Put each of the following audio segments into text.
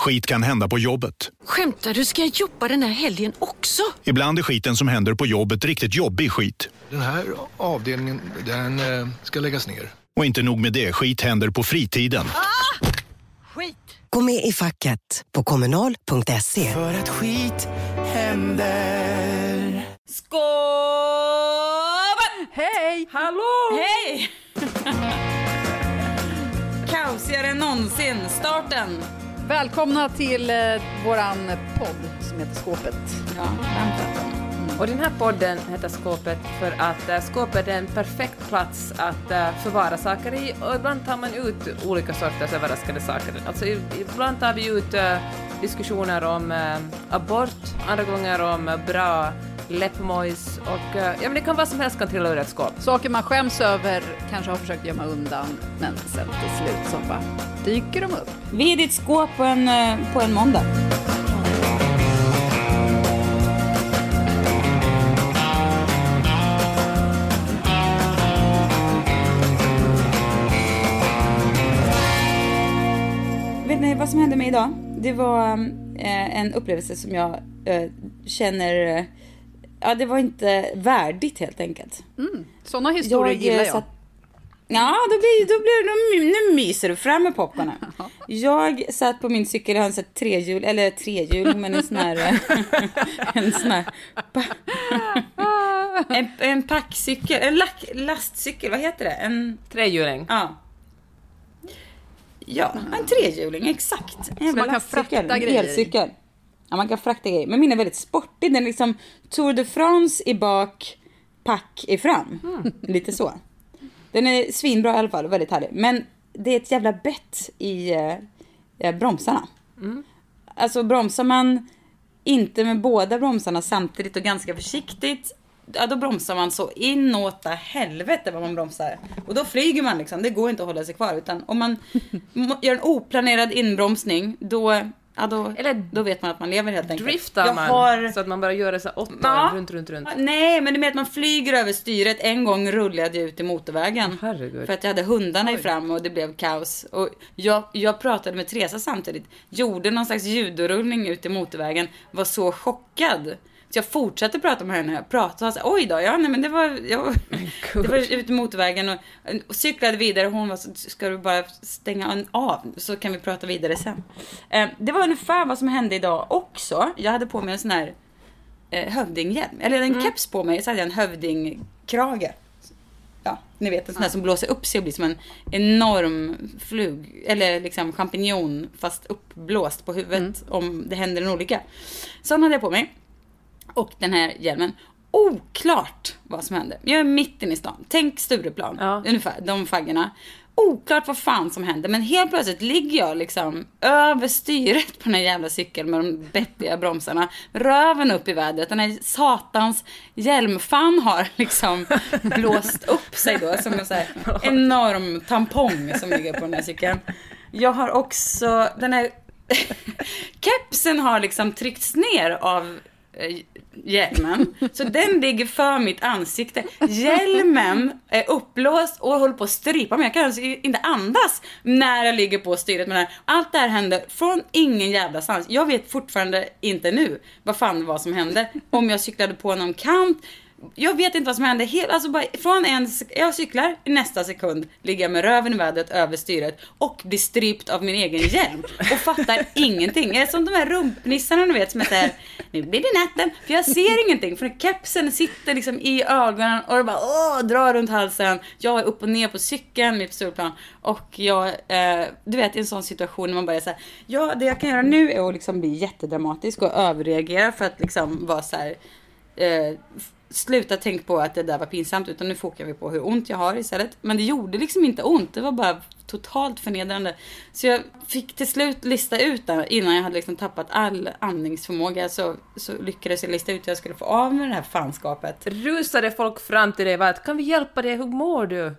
Skit kan hända på jobbet. Skämtar du? Ska jag jobba den här helgen också? Ibland är skiten som händer på jobbet riktigt jobbig skit. Den här avdelningen, den eh, ska läggas ner. Och inte nog med det, skit händer på fritiden. Skit! Gå med i facket på kommunal.se. För att skit händer. Skål! Hej! Hallå! Hej! Kaosigare än någonsin. Starten. Välkomna till eh, våran podd som heter Skåpet. Ja. Och den här podden heter Skåpet för att eh, skåpet är en perfekt plats att eh, förvara saker i och ibland tar man ut olika sorters överraskande saker. Alltså ibland tar vi ut eh, diskussioner om eh, abort, andra gånger om bra läppmojs och äh, ja men det kan vad som helst kan trilla ur ett skåp. Saker man skäms över, kanske har försökt gömma undan, men sen till slut så bara dyker de upp. Vi är ditt skåp på en, eh, på en måndag. Vet ni vad som hände mig idag? Det var eh, en upplevelse som jag eh, känner... Eh, ja, det var inte värdigt helt enkelt. Sådana historier gillar jag. satt- Ja, då blir, då blir då, nu myser du fram med popcornen. Jag satt på min cykel, jag har en sån trehjul, eller trehjul, men en sån här, en sån här, en, en packcykel, en lack, lastcykel, vad heter det? En, Trehjuling. ja. Ja, en trehjuling, exakt. En jävla man kan lastcykel, frakta en. Elcykel. Ja, man kan frakta grejer. Men min är väldigt sportig. Den är liksom Tour de France i bak, pack i fram. Lite så. Den är svinbra i alla fall, väldigt härlig. Men det är ett jävla bett i eh, eh, bromsarna. Alltså bromsar man inte med båda bromsarna samtidigt och ganska försiktigt, ja då bromsar man så inåt helvete vad man bromsar. Och då flyger man liksom, det går inte att hålla sig kvar. Utan om man gör en oplanerad inbromsning, då, ja, då, Eller då vet man att man lever helt enkelt. Driftar Jag man har- så att man bara gör det så här åtta Ja. runt, runt, runt. Nej, men är med att man flyger över styret. En gång rullade jag ut i motorvägen. Herregud. För att jag hade hundarna i fram och det blev kaos. Och jag, jag pratade med Teresa samtidigt. Gjorde någon slags judorullning ut i motorvägen. Var så chockad. Så jag fortsatte prata med henne. Jag pratade och sa oj då, ja nej men det var, jag, det var ut i motorvägen och, och cyklade vidare. Hon var så, ska du bara stänga av så kan vi prata vidare sen. Eh, det var ungefär vad som hände idag också. Jag hade på mig en sån här eh, hövdinghjälm. Eller en keps på mig så hade jag en hövdingkrage. Ja, ni vet en sån här som blåser upp sig och blir som en enorm flug, eller liksom champinjon fast uppblåst på huvudet om det händer en olycka. Sån hade jag på mig. Och den här hjälmen. Oklart vad som hände. Jag är mitt inne i stan. Tänk Stureplan, Ja. ungefär, de faggorna. Oklart vad fan som hände, men helt plötsligt ligger jag liksom över styret på den här jävla cykeln med de bettiga bromsarna. Röven upp i vädret. Den här satans hjälmfan har liksom blåst upp sig då som en så här enorm tampong som ligger på den här cykeln. Jag har också, den här kepsen har liksom tryckts ner av Eh, hjälmen. Så den ligger för mitt ansikte. Hjälmen är uppblåst och håller på att strypa mig. Jag kan alltså inte andas när jag ligger på styret med den här. Allt det här hände från ingen jävla stans. Jag vet fortfarande inte nu vad fan det var som hände. Om jag cyklade på någon kant. Jag vet inte vad som hände. Helt, alltså bara från en, jag cyklar, i nästa sekund ligger jag med röven i vädret över styret och blir strypt av min egen hjälm. Och fattar ingenting. Jag är som de här rumpnissarna ni vet som är såhär, nu blir det natten. För jag ser ingenting. För kepsen sitter liksom i ögonen och det bara åh, drar runt halsen. Jag är upp och ner på cykeln mitt på Stureplan. Och jag, eh, du vet i en sån situation när man bara är såhär, ja det jag kan göra nu är att liksom bli jättedramatisk och överreagera för att liksom vara så här eh, sluta tänka på att det där var pinsamt utan nu fokar vi på hur ont jag har istället. Men det gjorde liksom inte ont, det var bara totalt förnedrande. Så jag fick till slut lista ut där innan jag hade liksom tappat all andningsförmåga så, så lyckades jag lista ut hur jag skulle få av med det här fanskapet. Rusade folk fram till dig och var att kan vi hjälpa dig, hur mår du?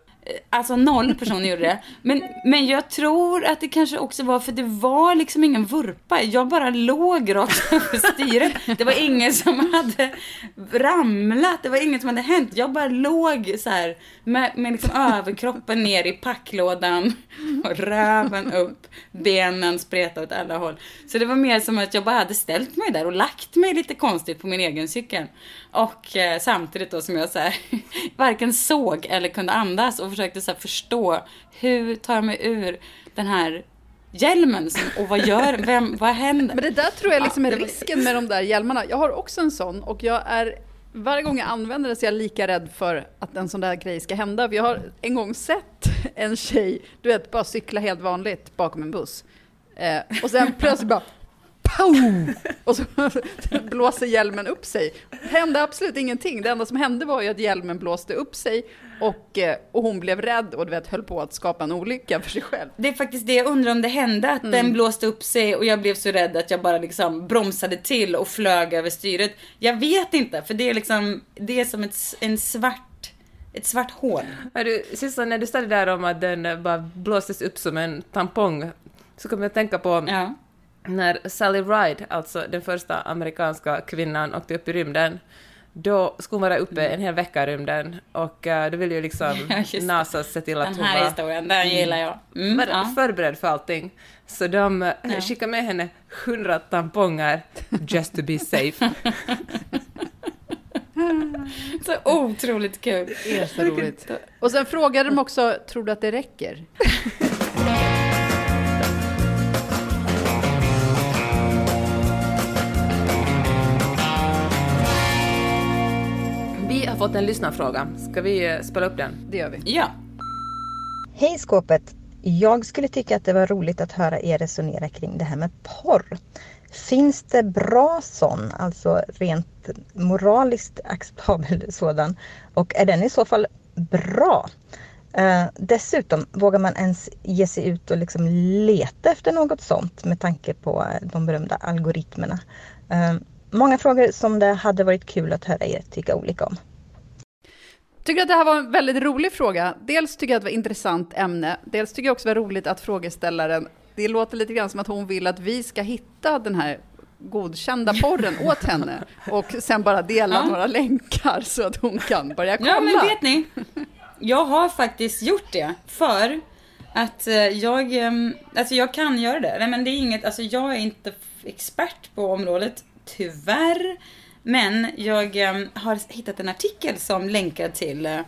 Alltså noll personer gjorde det. Men, men jag tror att det kanske också var för det var liksom ingen vurpa. Jag bara låg rakt över styret. Det var ingen som hade ramlat. Det var inget som hade hänt. Jag bara låg så här med, med liksom överkroppen ner i packlådan och röven upp. Benen spretade åt alla håll. Så det var mer som att jag bara hade ställt mig där och lagt mig lite konstigt på min egen cykel. Och eh, samtidigt då som jag så här, varken såg eller kunde andas och försökte så här förstå hur tar jag mig ur den här hjälmen som, och vad gör, vem, vad händer? Men det där tror jag liksom är risken med de där hjälmarna. Jag har också en sån och jag är varje gång jag använder den så är jag lika rädd för att en sån där grej ska hända. För jag har en gång sett en tjej, du vet, bara cykla helt vanligt bakom en buss. Eh, och sen plötsligt bara Pow! Och så blåser hjälmen upp sig. Det hände absolut ingenting. Det enda som hände var ju att hjälmen blåste upp sig och, eh, och hon blev rädd och du vet, höll på att skapa en olycka för sig själv. Det är faktiskt det jag undrar om det hände, att den blåste upp sig och jag blev så rädd att jag bara liksom bromsade till och flög över styret. Jag vet inte, för det är liksom, det är som ett, en svart, ett svart hål. Hörru, Sissan, när du sa det där om att den bara blåstes upp som en tampong, så kom jag att tänka på Ja. När Sally Ride, alltså den första amerikanska kvinnan, åkte upp i rymden. Då skulle hon vara uppe en hel vecka i rymden och uh, då ville ju liksom Mm. Ja. NASA se till att Den hon här var historien, den gillar jag. Mm, var ja. förberedd för allting. Så de eh, skickade med henne hundra tamponger just to be safe. Så otroligt kul. Det är så roligt. Och sen frågade de också, tror du att det räcker? Vi har fått en lyssnarfråga. Ska vi eh, spela upp den? Det gör vi. Ja. Hej skåpet! Jag skulle tycka att det var roligt att höra er resonera kring det här med porr. Finns det bra sån, alltså rent moraliskt acceptabel sådan? Och är den i så fall bra? Eh, dessutom, vågar man ens ge sig ut och liksom leta efter något sånt med tanke på eh, de berömda algoritmerna? Eh, många frågor som det hade varit kul att höra er tycka olika om. Tycker att det här var en väldigt rolig fråga. Dels tycker jag att det var ett intressant ämne. Dels tycker jag också det var roligt att frågeställaren, det låter lite grann som att hon vill att vi ska hitta den här godkända porren åt henne och sen bara dela Ja. några länkar så att hon kan börja kolla. Ja men vet ni, jag har faktiskt gjort det för att eh, jag, ehm, alltså jag kan göra det. Nej men det är inget, alltså jag är inte expert på området, tyvärr. Men jag ehm, har hittat en artikel som länkar till eh,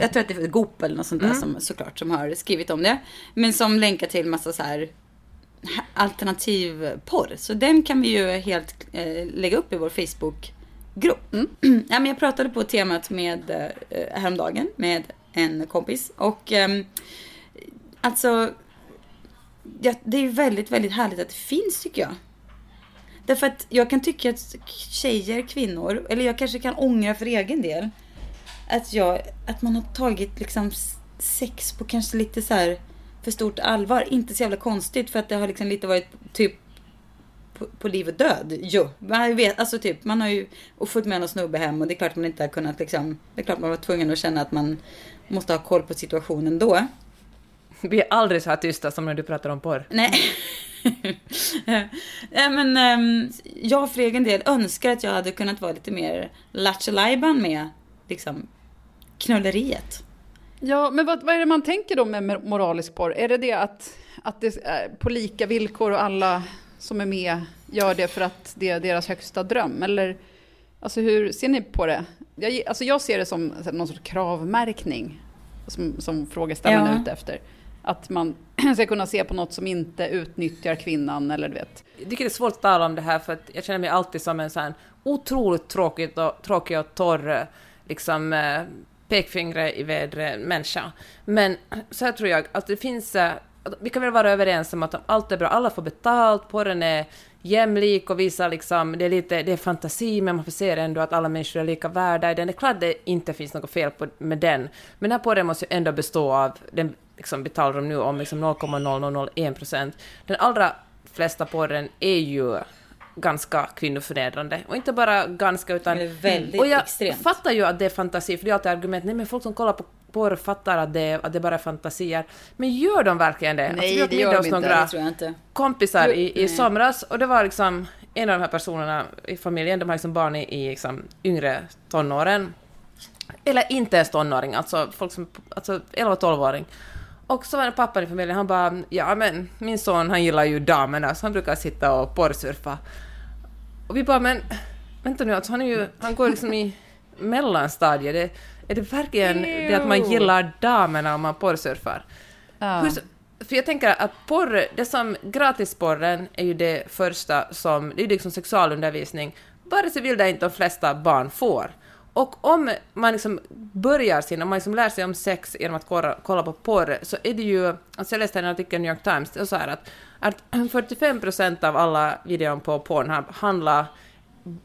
jag tror att det är Goop eller något sånt där som, såklart som har skrivit om det. Men som länkar till massa så här alternativ porr. Så den kan vi ju helt eh, lägga upp i vår Facebookgrupp. ja, men jag pratade på temat med eh, häromdagen med en kompis och ehm, alltså ja, det är ju väldigt, väldigt härligt att det finns tycker jag. Därför att jag kan tycka att tjejer, kvinnor, eller jag kanske kan ångra för egen del att, jag, att man har tagit liksom sex på kanske lite så här för stort allvar. Inte så jävla konstigt för att det har liksom lite varit typ på, på liv och död. Jo, man vet, alltså typ man har ju och fått med någon snubbe hem och det är klart man inte har kunnat liksom, det är klart man var tvungen att känna att man måste ha koll på situationen då. Vi är aldrig så här tysta som när du pratar om porr. Nej. Nej men ehm, jag för egen del önskar att jag hade kunnat vara lite mer lattjo med liksom knulleriet. Ja, men vad, vad är det man tänker då med moralisk porr? Är det det att, att det är på lika villkor och alla som är med gör det för att det är deras högsta dröm? Eller alltså hur ser ni på det? Jag, alltså jag ser det som någon sorts kravmärkning som, som frågeställaren Ja. är ute efter. Att man ska kunna se på något som inte utnyttjar kvinnan eller du vet. Jag tycker det är svårt att tala om det här för att jag känner mig alltid som en sån här otroligt tråkig och, tråkig och torr liksom, eh, pekfingre pekfingret i vädret eh, människa. Men så här tror jag att det finns, eh, vi kan väl vara överens om att allt är bra, alla får betalt, porren är jämlik och visar liksom, det är lite, det är fantasi, men man får se ändå att alla människor är lika värda i den. Det är klart att det inte finns något fel på, med den, men den här porren måste ju ändå bestå av, den liksom betalar de nu om liksom 0,0001 procent. Den allra flesta porren är ju ganska kvinnoförnedrande. Och inte bara ganska, utan... Det är väldigt och jag extremt. fattar ju att det är fantasi, för det är alltid argument, nej men folk som kollar på porr fattar att det, att det bara är fantasier. Men gör de verkligen det? Nej, vi åt det gör de inte. några Det tror jag inte. kompisar i, i nej. somras och det var liksom en av de här personerna i familjen, de har liksom barn i, i liksom yngre tonåren. Eller inte ens tonåring, alltså folk som, alltså 11-12-åring. Och så var det pappan i familjen, han bara ja men min son han gillar ju damerna så han brukar sitta och porrsurfa. Och vi bara men vänta nu, alltså han är ju, han går liksom i mellanstadiet. Det, är det verkligen det att man gillar damerna om man porrsurfar? Ja. Hur, för jag tänker att porr, det som gratisporren är ju det första som, det är ju liksom sexualundervisning, vare sig vill det inte de flesta barn får. Och om man liksom börjar sin, om man liksom lär sig om sex genom att kolla, kolla på porr, så är det ju, alltså jag läste en artikel i New York Times, det är så här att, att 45% av alla videon på Pornhub handlar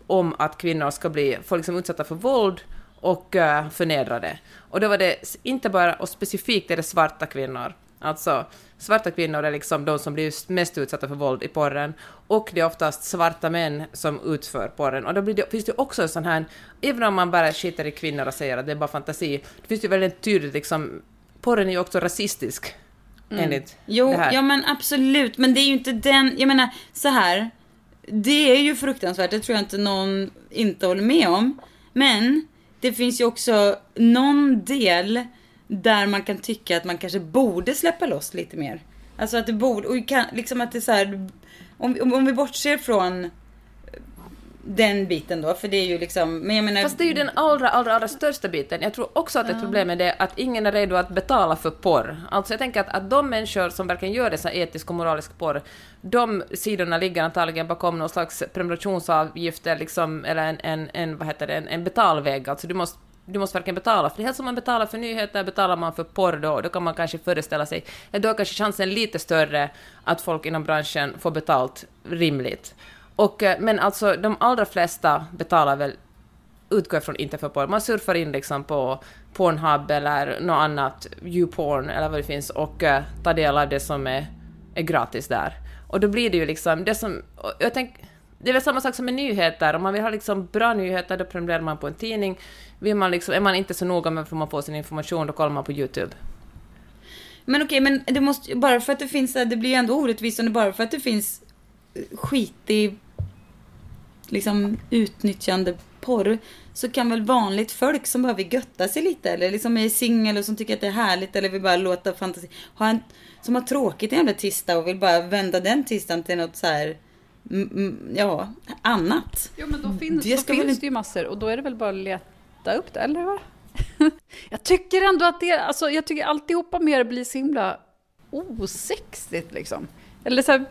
om att kvinnor ska bli, få liksom utsatta för våld och uh, förnedrade. Och då var det inte bara, och specifikt är det svarta kvinnor. Alltså, svarta kvinnor är liksom de som blir mest utsatta för våld i porren. Och det är oftast svarta män som utför porren. Och då blir det, finns det också en sån här, även om man bara skiter i kvinnor och säger att det är bara fantasi, det finns ju väldigt tydligt liksom, porren är ju också rasistisk. Enligt Jo, det här. ja men absolut. Men det är ju inte den, jag menar så här. Det är ju fruktansvärt, det tror jag inte någon inte håller med om. Men det finns ju också någon del där man kan tycka att man kanske borde släppa loss lite mer. Alltså att det borde, och kan, liksom att det är så här, om, vi- om, om vi bortser från den biten då, för det är ju liksom, men jag menar... Fast det är ju den allra, allra, allra största biten. Jag tror också att ett problem är det att ingen är redo att betala för porr. Alltså jag tänker att, att de människor som verkligen gör dessa etisk och moralisk porr, de sidorna ligger antagligen bakom någon slags prenumerationsavgift liksom, eller en, en, en, vad heter det, en, en betalväg. Alltså du måste du måste verkligen betala för det. Helt som man betalar för nyheter betalar man för porr då, då kan man kanske föreställa sig, ja, då är kanske chansen lite större att folk inom branschen får betalt rimligt. Och, eh, men alltså de allra flesta betalar väl utgår från inte för porr. Man surfar in liksom på Pornhub eller något annat, YouPorn eller vad det finns och uh, tar del av det som är, är gratis där. Och då blir det ju liksom det som... Jag tänker det är väl samma sak som med nyheter. Om man vill ha liksom bra nyheter, då prenumererar man på en tidning. Vill man liksom, är man inte så noga med var man får sin information, då kollar man på YouTube. Men okej, men det måste bara för att det finns, det blir ju ändå orättvist om det bara för att det finns skitig, liksom utnyttjande porr, så kan väl vanligt folk som bara vill götta sig lite, eller liksom är singel och som tycker att det är härligt, eller vill bara låta fantasi, ha en, som har tråkigt en jävla tisdag och vill bara vända den tisdagen till något så här, ja, annat. Jo, men då, finns, Det då ska finns inte- det ju massor och då är det väl bara att leta upp det, eller va? jag tycker ändå att det, alltså jag tycker alltihopa mer blir så himla osexigt liksom. Eller så här,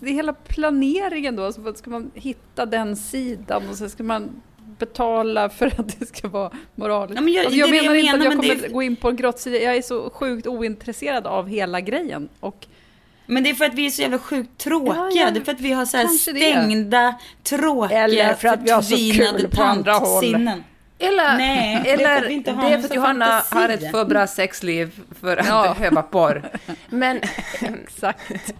det är hela planeringen då, så ska man hitta den sidan och så ska man betala för att det ska vara moraliskt. Ja, men jag- alltså jag det det menar jag inte att jag det kommer är- gå in på en grottsida, jag är så sjukt ointresserad av hela grejen. Och Men det är för att vi är så jävla sjukt tråkiga. Ja, ja, det är för att vi har så här kanske det. stängda, tråkiga, Eller för att vi har så kul på andra håll. Eller, Nej, det är eller vi inte det är för att Johanna fantasi. har ett för bra sexliv för att Ja. behöva porr. Men exakt.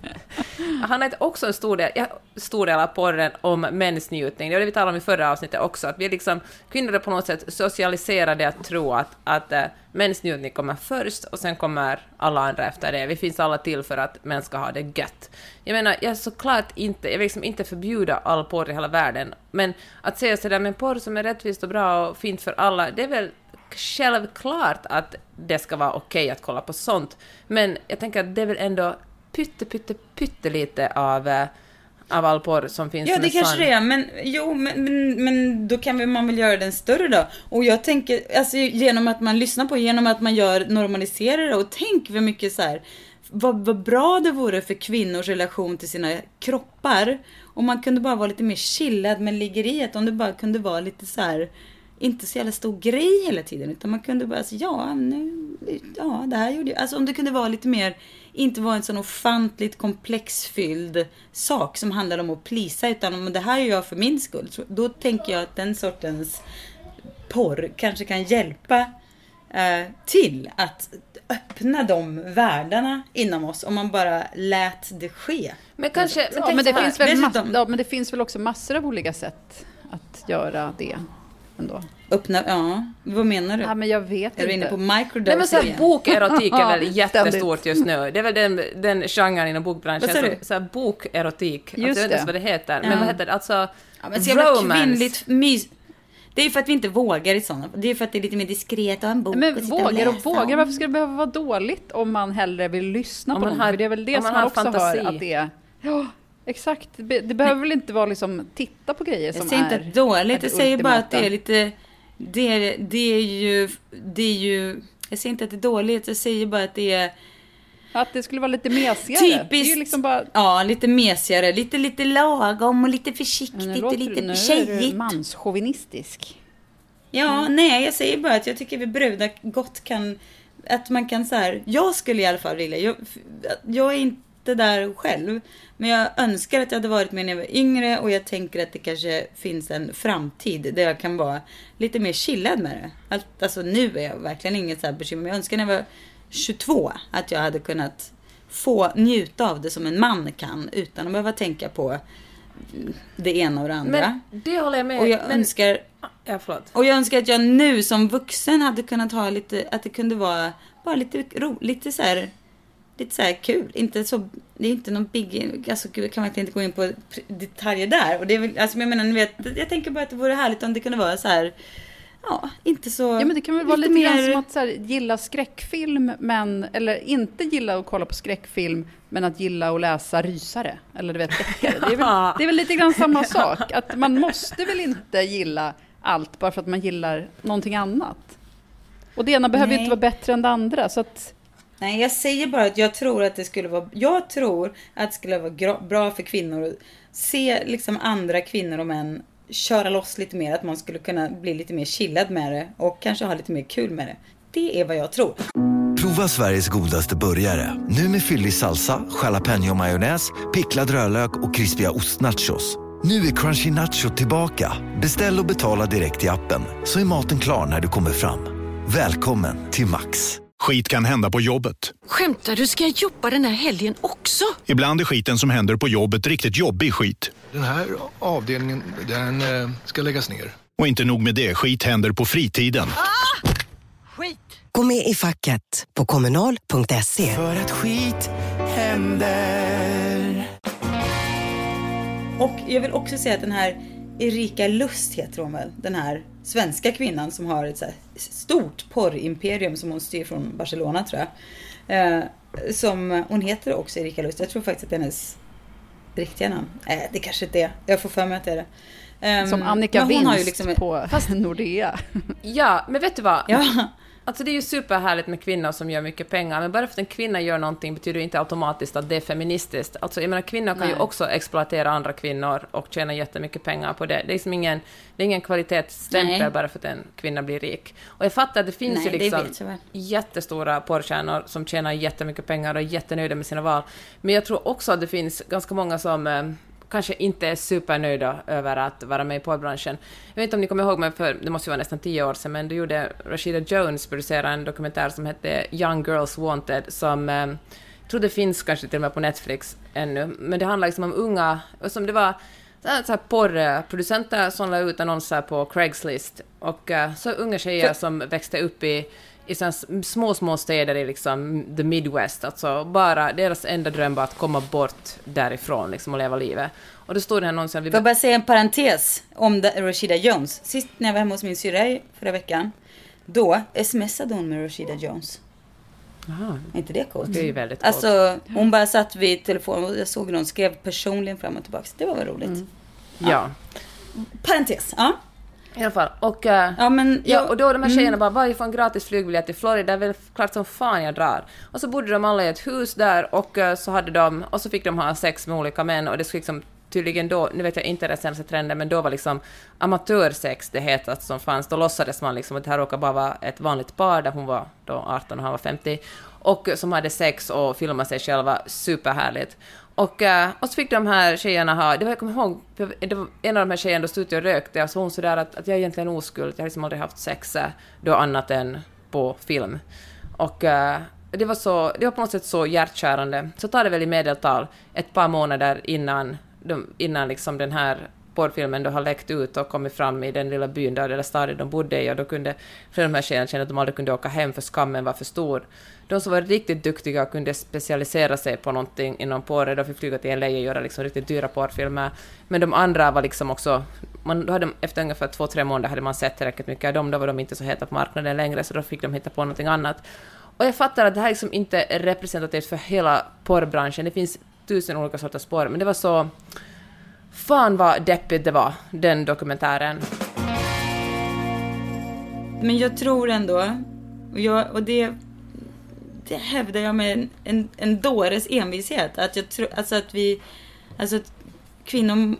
han har också en stor del, ja, stor del av porren om mensnjutning. Det var det vi talade om i förra avsnittet också, att vi är liksom, kvinnor är på något sätt socialiserade att tro att, att äh, mensnjutning kommer först och sen kommer alla andra efter det. Vi finns alla till för att män ska ha det gött. Jag menar, jag är såklart inte, jag vill liksom inte förbjuda all porr i hela världen, men att säga sådär, men porr som är rättvist och bra och fint för alla, det är väl självklart att det ska vara okej att kolla på sånt. Men jag tänker att det är väl ändå pytte, pytte, pytte lite av, eh, av all porr som finns Ja, det kanske det är. Men jo, men, men, men då kan man väl göra den större då. Och jag tänker, alltså genom att man lyssnar på, genom att man gör, normaliserar det och tänk vad mycket så här, vad, vad bra det vore för kvinnors relation till sina kroppar. Om man kunde bara vara lite mer chillad med liggeriet, om det bara kunde vara lite så här inte så jävla stor grej hela tiden. Utan man kunde bara säga, ja, nu, ja, det här gjorde jag. Alltså om det kunde vara lite mer, inte vara en sån ofantligt komplexfylld sak som handlar om att plisa. Utan om det här gör jag för min skull. Så Då tänker jag att den sortens porr kanske kan hjälpa eh, till att öppna de världarna inom oss. Om man bara lät det ske. Men kanske, men Ja, men, det finns väl Dessutom- mass- ja, men det finns väl också massor av olika sätt att göra det ändå. Öppna, ja, vad menar du? Ja, men jag vet är du inne inte. på microdose Nej men så här, bokerotik är väl jättestort just nu. Det är väl den, den genren inom bokbranschen. Vad du? Så här, bokerotik. Alltså, Just jag vet inte ens vad det heter. Ja. Men vad heter det? Alltså, Ja, men så romance. kvinnligt mys. Det är ju för att vi inte vågar i sådana. Det är ju för att det är lite mer diskret att ha en bok Men och vågar och läsa vågar, varför ska det behöva vara dåligt om man hellre vill lyssna Om på någon? har- För det är väl det om som man man också hör att det är... Ja, exakt. Det, behöver väl inte vara liksom titta på grejer Jag som säger inte är att är dåligt, jag säger bara att det är lite... Det är, det är ju... Det är ju... Jag säger inte att det är dåligt, jag säger bara att det är Att det skulle vara lite mesigare. Är typiskt... liksom bara... Ja, lite mesigare, lite, lite lagom och lite försiktigt och lite du, nu är du tjejigt. manschauvinistisk. Ja, nej, jag säger bara att jag tycker vi brudar gott kan... Att man kan så här... Jag skulle i alla fall vilja... Jag, jag är inte där själv. Men jag önskar att jag hade varit med när jag var yngre och jag tänker att det kanske finns en framtid där jag kan vara lite mer chillad med det. Allt, alltså nu är jag verkligen inget så här bekymmer. Men jag önskar när jag var 22 att jag hade kunnat få njuta av det som en man kan utan att behöva tänka på det ena och det andra. Men det håller jag med. och jag men, önskar Ja, förlåt. och jag önskar att jag nu som vuxen hade kunnat ha lite, att det kunde vara bara lite ro, lite så här, lite så här kul. Inte så, det är inte någon big, alltså gud, jag kan verkligen inte gå in på detaljer där. Och det är väl, alltså jag menar, ni vet, jag tänker bara att det vore härligt om det kunde vara så här, ja, inte så. Ja men det kan väl vara lite, mer- som att så här, gilla skräckfilm men, eller inte gilla att kolla på skräckfilm men att gilla att läsa rysare. Eller du vet deckare. Det är väl, det är väl lite grann samma sak. Att man måste väl inte gilla allt bara för att man gillar någonting annat. Och det ena behöver ju inte vara bättre än det andra. Så att, Nej, jag säger bara att jag tror att det skulle vara, jag tror att det skulle vara bra för kvinnor att se liksom andra kvinnor och män köra loss lite mer, att man skulle kunna bli lite mer chillad med det och kanske ha lite mer kul med det. Det är vad jag tror. Prova Sveriges godaste burgare. Nu med fyllig salsa, jalapeño-majonnäs, picklad rödlök och krispiga ostnachos. Nu är Crunchy Nacho tillbaka. Beställ och betala direkt i appen så är maten klar när du kommer fram. Välkommen till Max. Skit kan hända på jobbet. Skämtar du? Ska jag jobba den här helgen också? Ibland är skiten som händer på jobbet riktigt jobbig skit. Den här avdelningen, den eh, ska läggas ner. Och inte nog med det, skit händer på fritiden. Skit! Gå med i facket på kommunal.se. För att skit händer. Och jag vill också säga att den här Erika Lust heter hon väl, den här svenska kvinnan som har ett så här stort porrimperium som hon styr från Barcelona tror jag. Eh, som, hon heter också Erika Lust, jag tror faktiskt att hennes riktiga namn. Nej, det kanske inte är. Jag får för mig att det är det. Ehm, som Annika men hon har ju Vinst liksom- på Nordea. Ja, men vet du vad? Ja, Alltså det är ju superhärligt med kvinnor som gör mycket pengar, men bara för att en kvinna gör någonting betyder det inte automatiskt att det är feministiskt. Alltså jag menar, kvinnor kan ju Nej. också exploatera andra kvinnor och tjäna jättemycket pengar på det. Det är liksom ingen, det är ingen kvalitetsstämpel Nej. bara för att en kvinna blir rik. Och jag fattar att det finns Nej, ju liksom jättestora porrstjärnor som tjänar jättemycket pengar och är jättenöjda med sina val. Men jag tror också att det finns ganska många som eh, kanske inte är supernöjda över att vara med i porrbranschen. Jag vet inte om ni kommer ihåg, men för det måste ju vara nästan tio år sedan, men då gjorde Rashida Jones producera en dokumentär som hette Young Girls Wanted, som eh, jag tror det finns kanske till och med på Netflix ännu, men det handlar liksom om unga, och som det var så här, porrproducenter som la ut annonser på Craigslist, och eh, så unga tjejer som växte upp i i såna små, små städer i liksom the Midwest, alltså bara deras enda dröm var att komma bort därifrån liksom och leva livet. Och då stod det här någonsin, vi Får jag bara säga en parentes om da- Rashida Jones. Sist när jag var hemma hos min syrra förra veckan, då smsade hon med Rashida Jones. Aha, Är inte det coolt? det är ju väldigt coolt. Alltså, hon bara satt vid telefonen och jag såg hon skrev personligen fram och tillbaka. Det var väl roligt. Mm. ja. Parentes, ja. I alla fall. Och, eh, Ja, men ja, och då de här mm. tjejerna bara, vad jag får en gratis flygbiljett till Florida, det är väl klart som fan jag drar. Och så bodde de alla i ett hus där och eh, så hade de, och så fick de ha sex med olika män och det skulle liksom tydligen då, nu vet jag inte den senaste trenden, men då var liksom amatörsex det hetaste som fanns. Då låtsades man liksom att det här råkade bara vara ett vanligt par där hon var då 18 och han var 50 och som hade sex och filmade sig själva superhärligt. Och, eh, och så fick de här tjejerna ha, det var, jag kommer ihåg, det var en av de här tjejerna då stod ute och rökte och så hon sådär att, att jag är egentligen oskuld, jag har liksom aldrig haft sex eh, då annat än på film. Och eh, det var, så, det var på något sätt så hjärtkärande. Så tar det väl i medeltal ett par månader innan, de, innan liksom den här porrfilmen då har läckt ut och kommit fram i den lilla byn där, eller staden de bodde i och då kunde flera av de här tjejerna känna att de aldrig kunde åka hem för skammen var för stor. De som var riktigt duktiga och kunde specialisera sig på någonting inom porr, de fick flyga till LA och göra liksom riktigt dyra porrfilmer. Men de andra var liksom också... Man, då hade, efter ungefär två, tre månader hade man sett tillräckligt mycket av dem, då var de inte så heta på marknaden längre, så då fick de hitta på någonting annat. Och jag fattar att det här liksom inte är representativt för hela porrbranschen, det finns tusen olika sorters porr, men det var så... Fan vad deppigt det var, den dokumentären. Men jag tror ändå, och, jag, och det, det hävdar jag med en, en, en dåres envishet, att jag tror, alltså att vi, alltså att kvinnor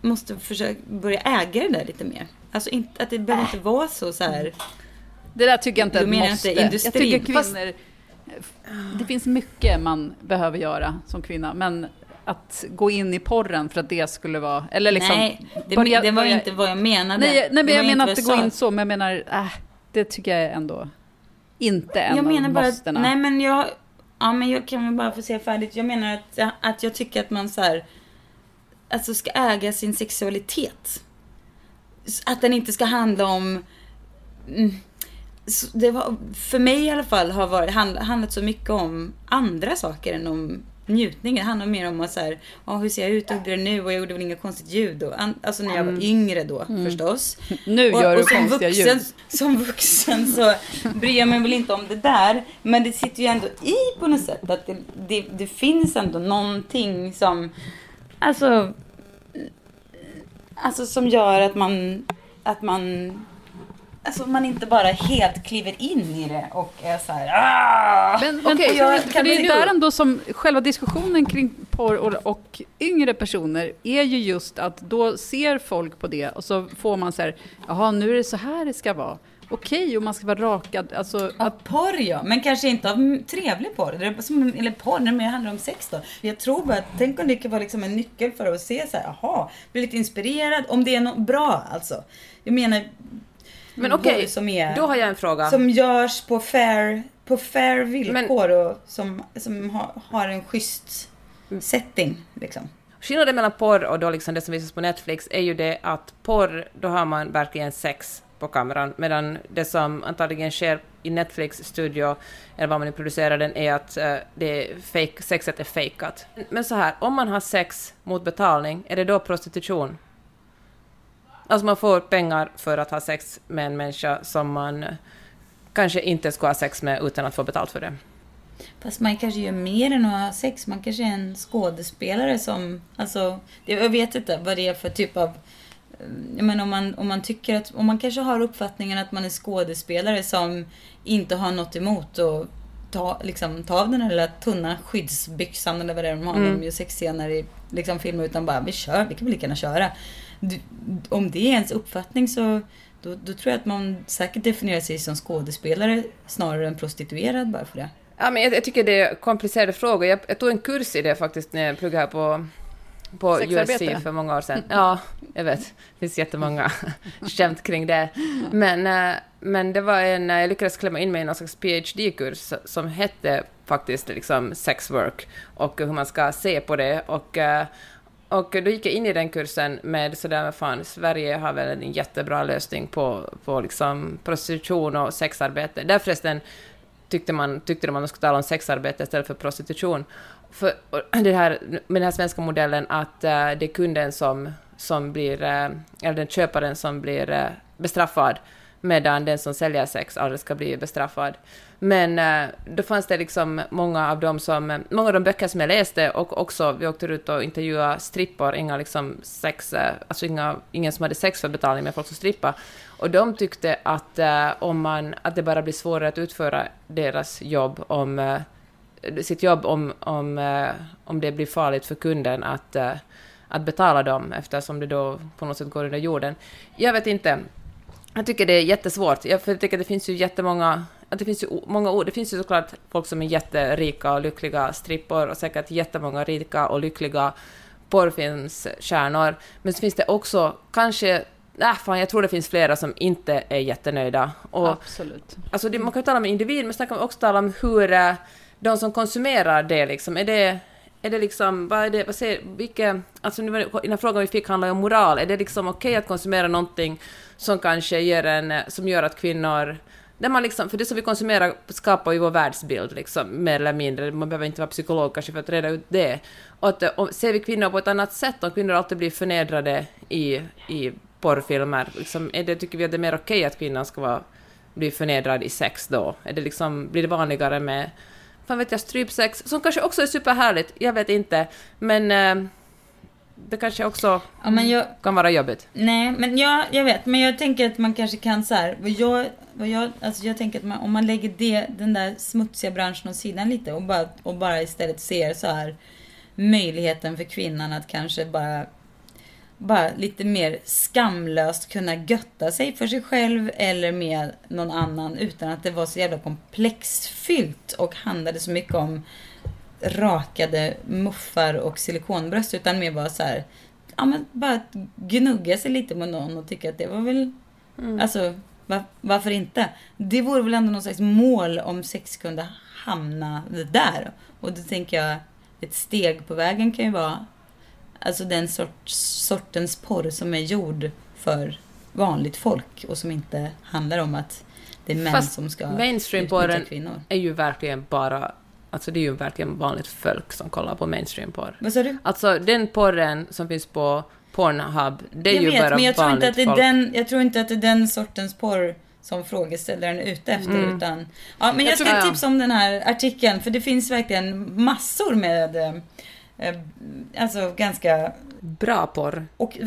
måste försöka börja äga det där lite mer. Alltså inte, att det behöver inte vara så så här. Det där tycker jag inte Du menar måste. inte industrin? Jag tycker kvinnor... Det finns mycket man behöver göra som kvinna, men att gå in i porren för att det skulle vara... Eller liksom, nej, det, börja- det var börja- inte vad jag menade. Nej, nej men jag menar inte gå in så, men jag menar, äh, det tycker jag ändå inte en jag menar av bara, måstena. nej men jag, ja men jag kan väl bara få säga färdigt. Jag menar att, att jag tycker att man så här, alltså ska äga sin sexualitet. Att den inte ska handla om, mm, det var, för mig i alla fall har varit, hand, handlat så mycket om andra saker än om njutning. Det handlar mer om att så här, ja, hur ser jag ut, hur nu och jag gjorde väl inget konstigt ljud. Och, alltså när jag var Mm. yngre då Mm. förstås. Nu och, gör du och som konstiga vuxen, ljud. Som vuxen så bryr jag mig väl inte om det där. Men det sitter ju ändå i på något sätt. Att det, det, det finns ändå någonting som, alltså, alltså som gör att man, att man, alltså man inte bara helt kliver in i det och är så här, ah! Men, men för, jag för kan det är nu- där ändå som själva diskussionen kring porr och, och yngre personer är ju just att då ser folk på det och så får man så här, jaha nu är det så här det ska vara. Okej, och man ska vara rakad. Alltså, Av porr ja, men kanske inte av trevlig porr. Som, eller porr, när det handlar om sex då. Jag tror bara att, tänk om det kan vara liksom en nyckel för att se så här, jaha, bli lite inspirerad. Om det är något bra alltså. Jag menar, Men okej, porr som är, då har jag en fråga. Som görs på fair, på fair villkor och som, som har, har en schysst setting liksom. Skillnaden mellan porr och då liksom det som visas på Netflix är ju det att porr, då har man verkligen sex på kameran, medan det som antagligen sker i Netflix studio, eller vad man nu producerar den, är att eh, det är fake, sexet är fejkat. Men så här, om man har sex mot betalning, är det då prostitution? Alltså man får pengar för att ha sex med en människa som man kanske inte ska ha sex med utan att få betalt för det. Fast man kanske gör mer än att ha sex. Man kanske är en skådespelare som, alltså, jag vet inte vad det är för typ av eh, jag menar, om, man, om man tycker att, om man kanske har uppfattningen att man är skådespelare som inte har något emot att ta, liksom, ta av den här lilla tunna skyddsbyxan eller vad det är de har. Mm. De gör sexscener i liksom, filmer utan bara, vi kör, vi kan väl lika gärna köra. Om det är ens uppfattning så då, då tror jag att man säkert definierar sig som skådespelare snarare än prostituerad bara för det. Ja, men jag, jag tycker det är komplicerade frågor. Jag, jag tog en kurs i det faktiskt när jag pluggade här på, på. USC för många år sedan. Ja, jag vet. Det finns jättemånga skämt kring det. Men, eh, men det var en, eh, jag lyckades klämma in mig i någon slags PhD-kurs som hette faktiskt liksom sex work och hur man ska se på det. Och, eh, och då gick jag in i den kursen med sådär, vad fan, Sverige har väl en jättebra lösning på, på liksom prostitution och sexarbete. Där förresten tyckte, man, tyckte de att man skulle tala om sexarbete istället för prostitution. För det här, med den här svenska modellen att eh, det är kunden som, som blir, eh, eller den köparen som blir eh, bestraffad, medan den som säljer sex aldrig ska bli bestraffad. Men eh, då fanns det liksom många av dem som, eh, många av de böcker som jag läste och också, vi åkte ut och intervjuade strippor, inga liksom sex, eh, alltså inga, ingen som hade sex för betalning, men folk som strippa. Och de tyckte att, eh, om man, att det bara blir svårare att utföra deras jobb om, eh, sitt jobb om, om, eh, om det blir farligt för kunden att, att betala dem eftersom det då på något sätt går under jorden. Jag vet inte. Jag tycker det är jättesvårt, jag, tycker det finns ju jättemånga att det finns ju många ord. Det finns ju såklart folk som är jätterika och lyckliga strippor och säkert jättemånga rika och lyckliga porrfilmsstjärnor. Men så finns det också kanske Äh, fan, jag tror det finns flera som inte är jättenöjda. Och, Absolut. Alltså det, man kan ju tala om individ, men sen kan man också tala om hur äh, de som konsumerar det liksom, är det, är det liksom, vad är det, vad säger, vilka, alltså nu var det- den här frågan vi fick handlar ju om moral, är det liksom okej att konsumera någonting som kanske ger en, som gör att kvinnor där man liksom, för det som vi konsumerar skapar ju vår världsbild, liksom, mer eller mindre. Man behöver inte vara psykolog kanske för att reda ut det. Och att, och ser vi kvinnor på ett annat sätt, om kvinnor alltid blir förnedrade i, i porrfilmer, liksom, är det, tycker vi att det är mer okej att kvinnan ska vara, bli förnedrad i sex då? Är det liksom, blir det vanligare med, fan vet jag, strypsex, som kanske också är superhärligt, jag vet inte, men eh, det kanske också Ja, men jag, kan vara jobbigt. Nej, men jag, jag vet. Men jag tänker att man kanske kan så här. Vad jag, vad jag, alltså jag tänker att man, om man lägger det, den där smutsiga branschen åt sidan lite och bara, och bara istället ser så här möjligheten för kvinnan att kanske bara bara lite mer skamlöst kunna götta sig för sig själv eller med någon annan utan att det var så jävla komplexfyllt och handlade så mycket om rakade muffar och silikonbröst utan mer bara så här, ja men bara gnugga sig lite med någon och tycka att det var väl, alltså va, varför inte? Det vore väl ändå någon slags mål om sex kunde hamna där. Och då tänker jag, ett steg på vägen kan ju vara Alltså den sorts, sortens porr som är gjord för vanligt folk och som inte handlar om att det är män Fast som ska mainstream-porren utnyttja kvinnor. är ju verkligen bara... Alltså det är ju verkligen vanligt folk som kollar på mainstream-porr. Vad sa du? Alltså den porren som finns på Pornhub, det är jag ju vet, bara men jag tror, inte vanligt att det är folk. den, jag tror inte att det är den sortens porr som frågeställaren är ute efter. Mm. Utan, ja, men jag, Jag ska tipsa om den här artikeln, för det finns verkligen massor med eh, Alltså ganska... Bra porr. Och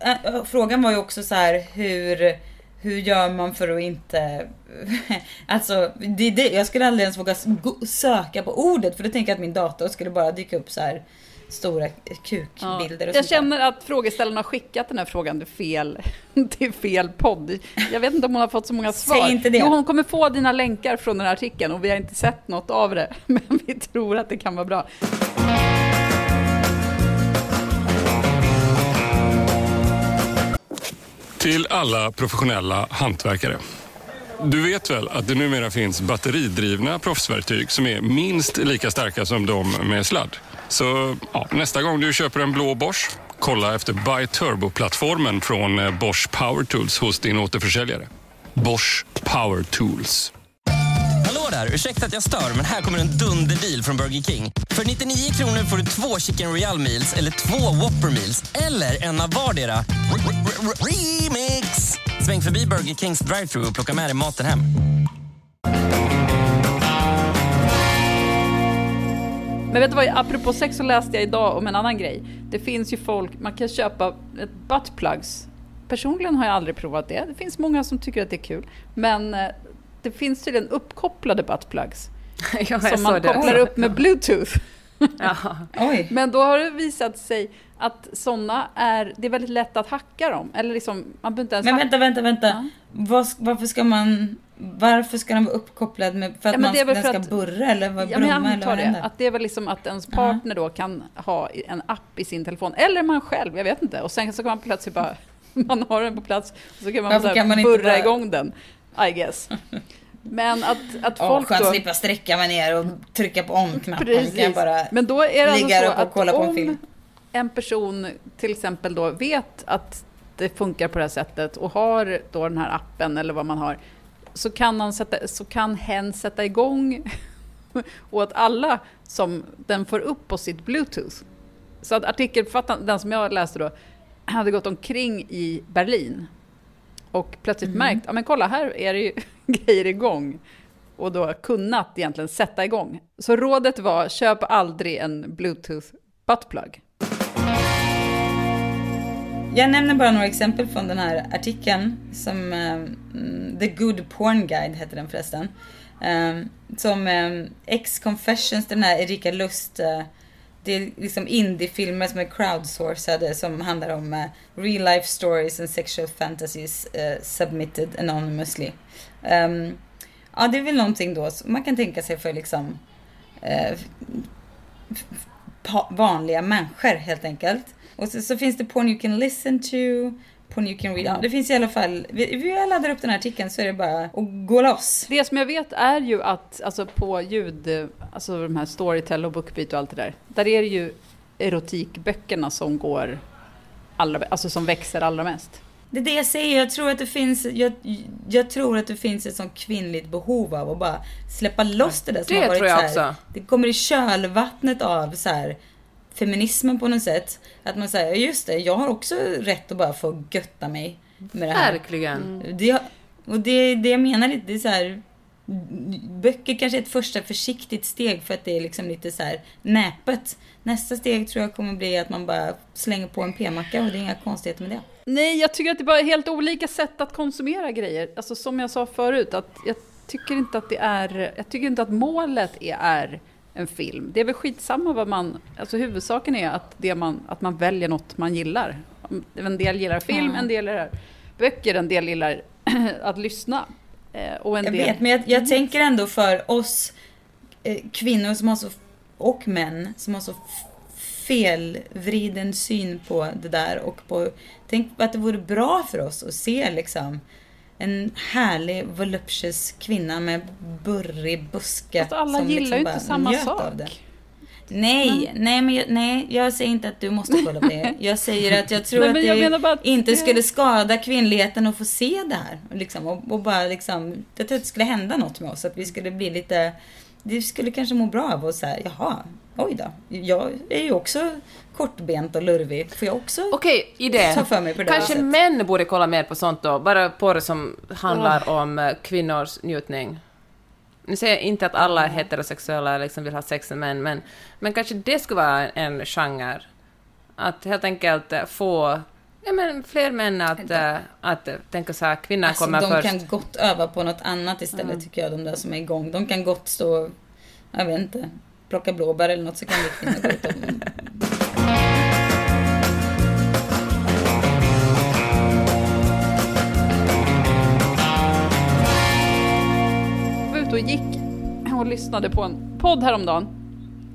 eh, eh, frågan var ju också så här hur... Hur gör man för att inte... Alltså, det det. jag skulle aldrig ens våga söka på ordet för då tänker jag att min dator skulle bara dyka upp så här stora kukbilder och Jag känner att frågeställaren har skickat den här frågan till fel, till fel podd. Jag vet inte om hon har fått så många Säg svar. inte det. Jo, hon kommer få dina länkar från den här artikeln och vi har inte sett något av det. Men vi tror att det kan vara bra. Till alla professionella hantverkare. Du vet väl att det numera finns batteridrivna proffsverktyg som är minst lika starka som de med sladd? Så ja, nästa gång du köper en blå Bosch, kolla efter Buy Turbo-plattformen från eh, Bosch Power Tools hos din återförsäljare. Bosch Power Tools. Där! Ursäkta att jag stör, men här kommer en dunderdeal från Burger King. För 99 kronor får du två Chicken Royal Meals eller två Whopper Meals eller en av vardera. Remix! Sväng förbi Burger Kings drive-thru och plocka med dig maten hem. Men vet du vad, apropå sex så läste jag idag om en annan grej. Det finns ju folk, man kan köpa buttplugs. Personligen har jag aldrig provat det. Det finns många som tycker att det är kul. Men eh, det finns tydligen uppkopplade buttplugs. Ja, som man det kopplar upp med bluetooth. Men då har det visat sig att sådana är, det är väldigt lätt att hacka dem. Eller liksom, man inte ens Men vänta, vänta, vänta. Vad, varför ska man... Varför ska den vara uppkopplad med... För att Ja, men man, det är väl den för ska att- burra eller vad Ja, men jag brumma eller vad det. händer? Att det är väl liksom att ens partner då kan ha en app i sin telefon. Eller man själv, jag vet inte. Och sen så kan man plötsligt bara, man har den på plats. Och så kan man, Varför så här kan man burra bara- igång den. I guess. Men att, att Åh, folk skönt då... slippa sträcka mig ner och trycka på om-knappen. Precis. Kan jag bara Men då är det alltså så att kolla på en om film. en person till exempel då vet att det funkar på det här sättet och har då den här appen eller vad man har så kan, han sätta, så kan hen sätta igång och att alla som den får upp på sitt bluetooth. Så att artikelförfattaren, den som jag läste då, hade gått omkring i Berlin och plötsligt Mhm. märkt, ja men kolla här är det ju grejer igång. Och då kunnat egentligen sätta igång. Så rådet var, köp aldrig en bluetooth buttplug. Jag nämner bara några exempel från den här artikeln. Som mm, The Good Porn Guide heter den förresten. Eh, som eh, Ex Confessions, den här Erika Lust eh, det är liksom indiefilmer som är crowdsourcade som handlar om uh, real life stories and sexual fantasies uh, submitted anonymously. Um, ja, det är väl någonting då som man kan tänka sig för liksom uh, vanliga människor helt enkelt. Och så, så finns det porn you can listen to, porn you can read. Ja, det finns i alla fall, vi, vi laddar upp den här artikeln så är det bara att gå loss. Det som jag vet är ju att alltså på ljud, alltså de här Storytel och Bookbeat och allt det där, där är det ju erotikböckerna som går allra, alltså som växer allra mest. Det är det jag säger, jag tror att det finns, jag, jag tror att det finns ett sånt kvinnligt behov av att bara släppa loss det där som Det har varit tror jag så här, också. Det kommer i kölvattnet av så här feminismen på något sätt. Att man säger, just det, jag har också rätt att bara få götta mig med det här. Verkligen. Det, och det, det jag menar lite, det är så här Böcker kanske är ett första försiktigt steg för att det är liksom lite så här näpet. Nästa steg tror jag kommer bli att man bara slänger på en p-macka och det är inga konstigheter med det. Nej, jag tycker att det är bara helt olika sätt att konsumera grejer. Alltså som jag sa förut, att jag tycker inte att det är, jag tycker inte att målet är, är en film. Det är väl skitsamma vad man, alltså huvudsaken är att, det man, att man väljer något man gillar. En del gillar film, Ja. en del gillar böcker, en del gillar att lyssna. Eh, Och en Jag del... vet, men jag, jag tänker ändå för oss eh, kvinnor som har så, och män som har så felvriden syn på det där och på, tänk att det vore bra för oss att se liksom en härlig voluptuous kvinna med burrig buske. Fast alla som gillar liksom ju inte samma sak. av det. Nej, nej, men jag, nej, jag säger inte att du måste kolla på det. Jag säger att jag tror Nej, att men det jag menar bara att inte det- skulle skada kvinnligheten att få se det här. Liksom, och, och bara liksom, jag tror att det skulle hända något med oss. Att vi skulle bli lite, det skulle kanske må bra av att säga, jaha, oj då. Jag är ju också kortbent och lurvig. Får jag också Okej, idé. ta för mig på det Kanske sättet? män borde kolla mer på sånt då, bara porr som handlar om eh, kvinnors njutning. Nu säger jag inte att alla är heterosexuella liksom vill ha sex med män, men, men kanske det skulle vara en genre. Att helt enkelt eh, få ja, men fler män att, eh, att eh, tänka så här, kvinnan Alltså, kommer de först. kan gott öva på något annat istället Mm. tycker jag, de där som är igång. De kan gott stå, jag vet inte, plocka blåbär eller något så kan vi kvinnor gå ut och och gick och lyssnade på en podd häromdagen.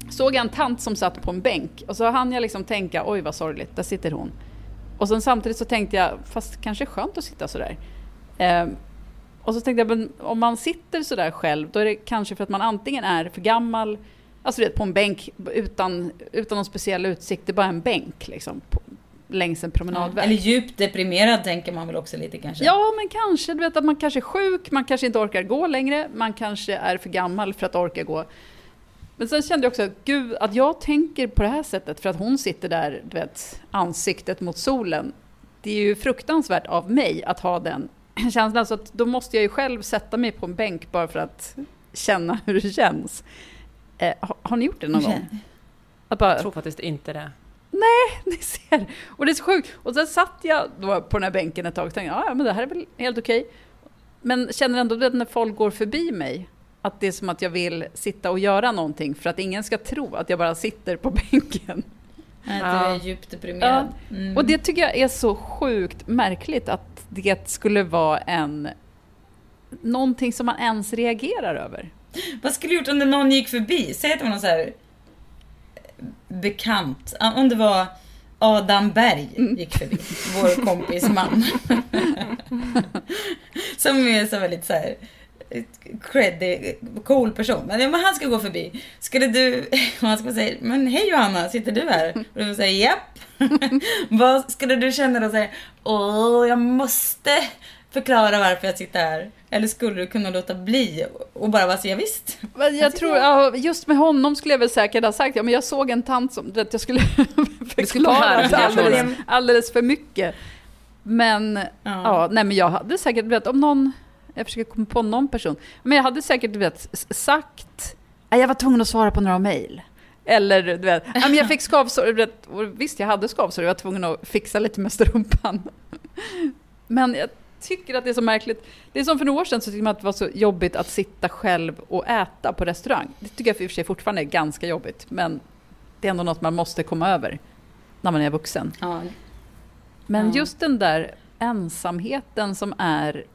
Såg jag en tant som satt på en bänk och så hann jag liksom tänka, oj vad sorgligt, där sitter hon. Och sen samtidigt så tänkte jag, fast kanske skönt att sitta sådär. Eh, och så tänkte jag, men om man sitter sådär själv, då är det kanske för att man antingen är för gammal, alltså vet på en bänk utan, utan någon speciell utsikt, det är bara en bänk liksom, på, längs en promenadväg. Eller djupt deprimerad tänker man väl också lite kanske. Ja, men kanske. Du vet att man kanske är sjuk, man kanske inte orkar gå längre, man kanske är för gammal för att orka gå. Men sen kände jag också att, gud, att jag tänker på det här sättet för att hon sitter där, du vet, ansiktet mot solen. Det är ju fruktansvärt av mig att ha den känslan, så att då måste jag ju själv sätta mig på en bänk bara för att känna hur det känns. Eh, har, har ni gjort det någon gång? Att bara, Jag tror faktiskt inte det. Nej, ni ser. Och det är så sjukt. Och sen satt jag då på den här bänken ett tag och tänkte, ja men det här är väl helt okej. Men känner ändå att när folk går förbi mig, att det är som att jag vill sitta och göra någonting för att ingen ska tro att jag bara sitter på bänken. Att du är djupt deprimerad. Mm. Och det tycker jag är så sjukt märkligt att det skulle vara en någonting som man ens reagerar över. Vad skulle du gjort om det någon gick förbi? Säg att det var någon så här bekant. Om det var Adam Berg Mm. gick förbi. Vår kompis man. Som är så väldigt så här creddig, cool person. Men, han ska gå förbi. Skulle du, och han skulle säga, men hej Johanna, sitter du här? Och du säger japp. Vad skulle du känna då? Säga, åh, jag måste förklara varför jag sitter här. Eller skulle du kunna låta bli och bara vara så, ja, visst. Men jag tror, ja, just med honom skulle jag väl säkert ha sagt, ja men jag såg en tant som, vet, jag skulle förklara alldeles, alldeles för mycket. Men, ja. nej men jag hade säkert, vet, om någon, jag försöker komma på någon person, men jag hade säkert, s- sagt, "Nej, jag var tvungen att svara på några mejl. Eller du vet, "Ja, men jag fick skavsår, visst jag hade skavsår, jag var tvungen att fixa lite med strumpan. Men jag tycker att det är så märkligt. Det är som för några år sedan så tyckte man att det var så jobbigt att sitta själv och äta på restaurang. Det tycker jag för i och för sig fortfarande är ganska jobbigt. Men det är ändå något man måste komma över när man är vuxen. Ja. Men Ja. just den där ensamheten som är,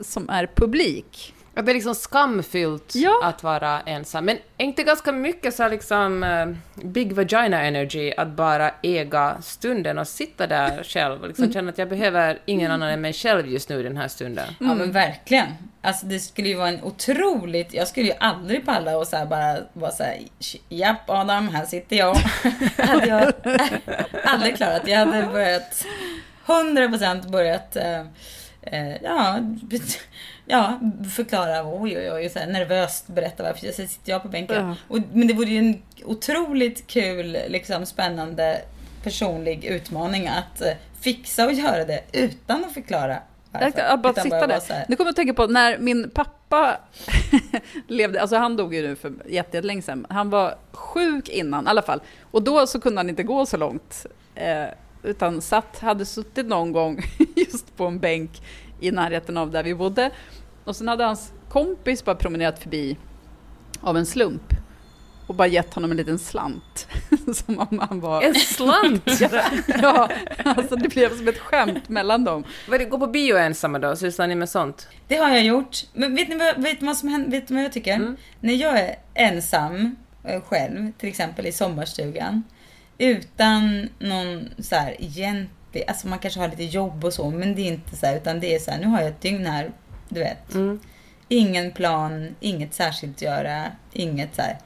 som är publik. Att det är liksom skamfyllt att vara ensam. Men är inte ganska mycket så liksom eh, big vagina energy att bara äga stunden och sitta där själv och liksom Mm. känna att jag behöver ingen annan än mig själv just nu i den här stunden. Ja men verkligen. Alltså det skulle ju vara en otroligt, jag skulle ju aldrig palla och så här bara vara så här, japp Adam, här sitter jag. hade jag aldrig klarat. Jag hade börjat, 100% börjat, eh, eh, ja, ja, förklara, oj oj oj, så här, nervöst berätta varför jag sitter jag på bänken. Ja. Och, men det vore ju en otroligt kul, liksom spännande personlig utmaning att eh, fixa och göra det utan att förklara varför. ska bara Utan sitta vara där. så här, Nu kommer jag att tänka på när min pappa levde, alltså han dog ju nu för jätte- jättelänge sedan. Han var sjuk innan i alla fall. Och då så kunde han inte gå så långt. Eh, utan satt, hade suttit någon gång just på en bänk i närheten av där vi bodde. Och sen hade hans kompis bara promenerat förbi av en slump. Och bara gett honom en liten slant. Som om han var... En slant? ja, alltså det blev som ett skämt mellan dem. Vad, gå på bio ensamma då? Sysslar ni med sånt? Det har jag gjort. Men vet ni vad, vet vad som händer? Vet ni vad jag tycker? Mm. När jag är ensam eh, själv, till exempel i sommarstugan, utan någon så här egentlig, alltså man kanske har lite jobb och så, men det är inte så här, utan det är så här, nu har jag ett dygn här, du vet. Mm. Ingen plan, inget särskilt göra, inget så här.